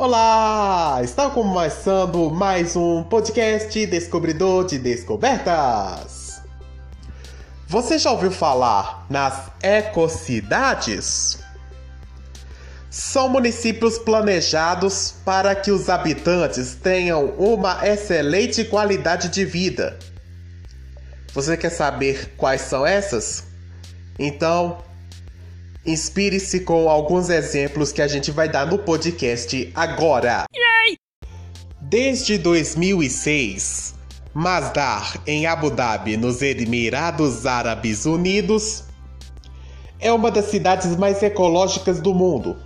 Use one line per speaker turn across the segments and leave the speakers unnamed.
Olá! Está começando mais um podcast Descobridor de Descobertas. Você já ouviu falar nas ecocidades? São municípios planejados para que os habitantes tenham uma excelente qualidade de vida. Você quer saber quais são essas? Então, inspire-se com alguns exemplos que a gente vai dar no podcast agora. Yay! Desde 2006, Masdar, em Abu Dhabi, nos Emirados Árabes Unidos, é uma das cidades mais ecológicas do mundo,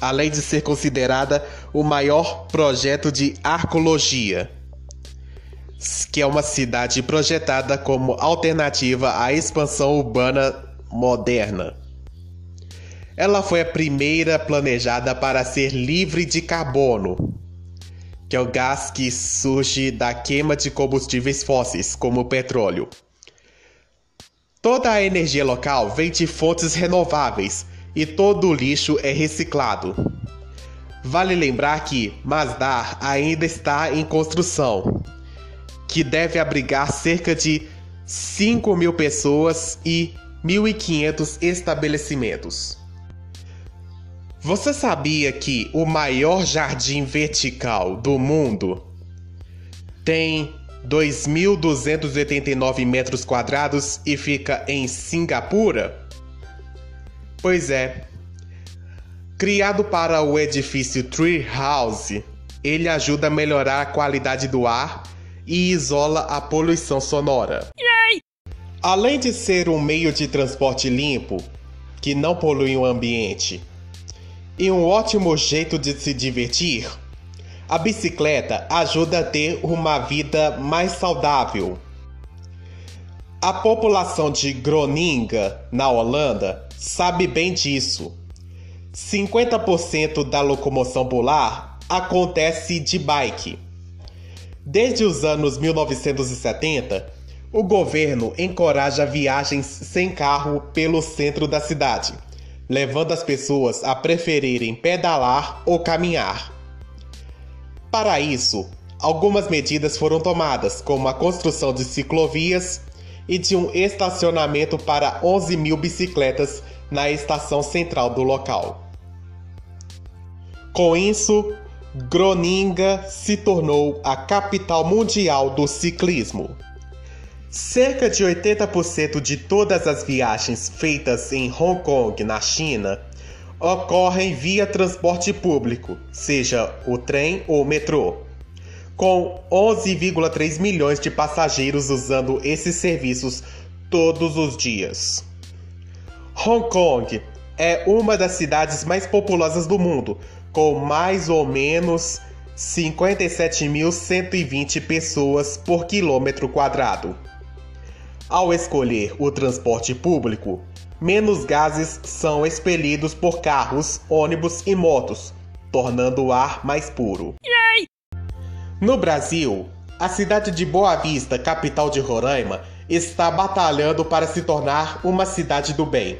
além de ser considerada o maior projeto de arcologia que é uma cidade projetada como alternativa à expansão urbana moderna. Ela foi a primeira planejada para ser livre de carbono, que é o gás que surge da queima de combustíveis fósseis, como o petróleo. Toda a energia local vem de fontes renováveis e todo o lixo é reciclado. Vale lembrar que Masdar ainda está em construção que deve abrigar cerca de 5 mil pessoas e 1.500 estabelecimentos. Você sabia que o maior jardim vertical do mundo tem 2.289 metros quadrados e fica em Singapura? Pois é. Criado para o edifício Tree House, ele ajuda a melhorar a qualidade do ar e isola a poluição sonora. Yay! Além de ser um meio de transporte limpo, que não polui o ambiente, e um ótimo jeito de se divertir, a bicicleta ajuda a ter uma vida mais saudável. A população de Groninga, na Holanda, sabe bem disso. 50% da locomoção polar acontece de bike. Desde os anos 1970, o governo encoraja viagens sem carro pelo centro da cidade, levando as pessoas a preferirem pedalar ou caminhar. Para isso, algumas medidas foram tomadas, como a construção de ciclovias e de um estacionamento para 11 mil bicicletas na estação central do local. Com isso, Groninga se tornou a capital mundial do ciclismo. Cerca de 80% de todas as viagens feitas em Hong Kong, na China, ocorrem via transporte público, seja o trem ou o metrô, com 11,3 milhões de passageiros usando esses serviços todos os dias. Hong Kong é uma das cidades mais populosas do mundo, com mais ou menos 57.120 pessoas por quilômetro quadrado. Ao escolher o transporte público, menos gases são expelidos por carros, ônibus e motos, tornando o ar mais puro. Yay! No Brasil, a cidade de Boa Vista, capital de Roraima, está batalhando para se tornar uma cidade do bem.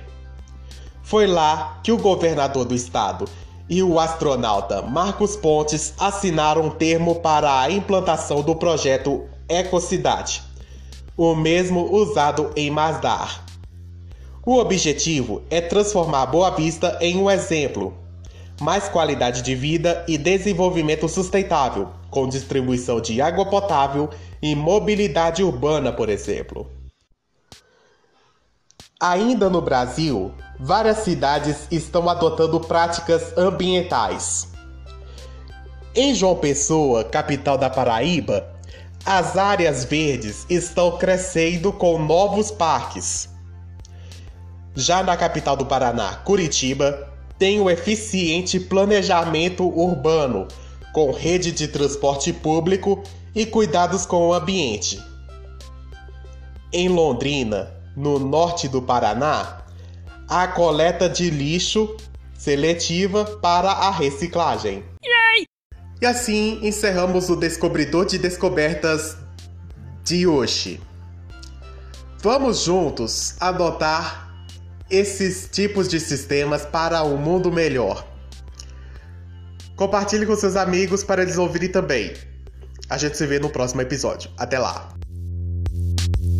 Foi lá que o governador do estado e o astronauta Marcos Pontes assinaram um termo para a implantação do projeto Ecocidade, o mesmo usado em Masdar. O objetivo é transformar Boa Vista em um exemplo, mais qualidade de vida e desenvolvimento sustentável, com distribuição de água potável e mobilidade urbana, por exemplo. Ainda no Brasil, várias cidades estão adotando práticas ambientais. Em João Pessoa, capital da Paraíba, as áreas verdes estão crescendo com novos parques. Já na capital do Paraná, Curitiba, tem o eficiente planejamento urbano, com rede de transporte público e cuidados com o ambiente. Em Londrina, no norte do Paraná, a coleta de lixo seletiva para a reciclagem. E assim encerramos o Descobridor de Descobertas de hoje. Vamos juntos adotar esses tipos de sistemas para um mundo melhor. Compartilhe com seus amigos para eles ouvirem também. A gente se vê no próximo episódio. Até lá!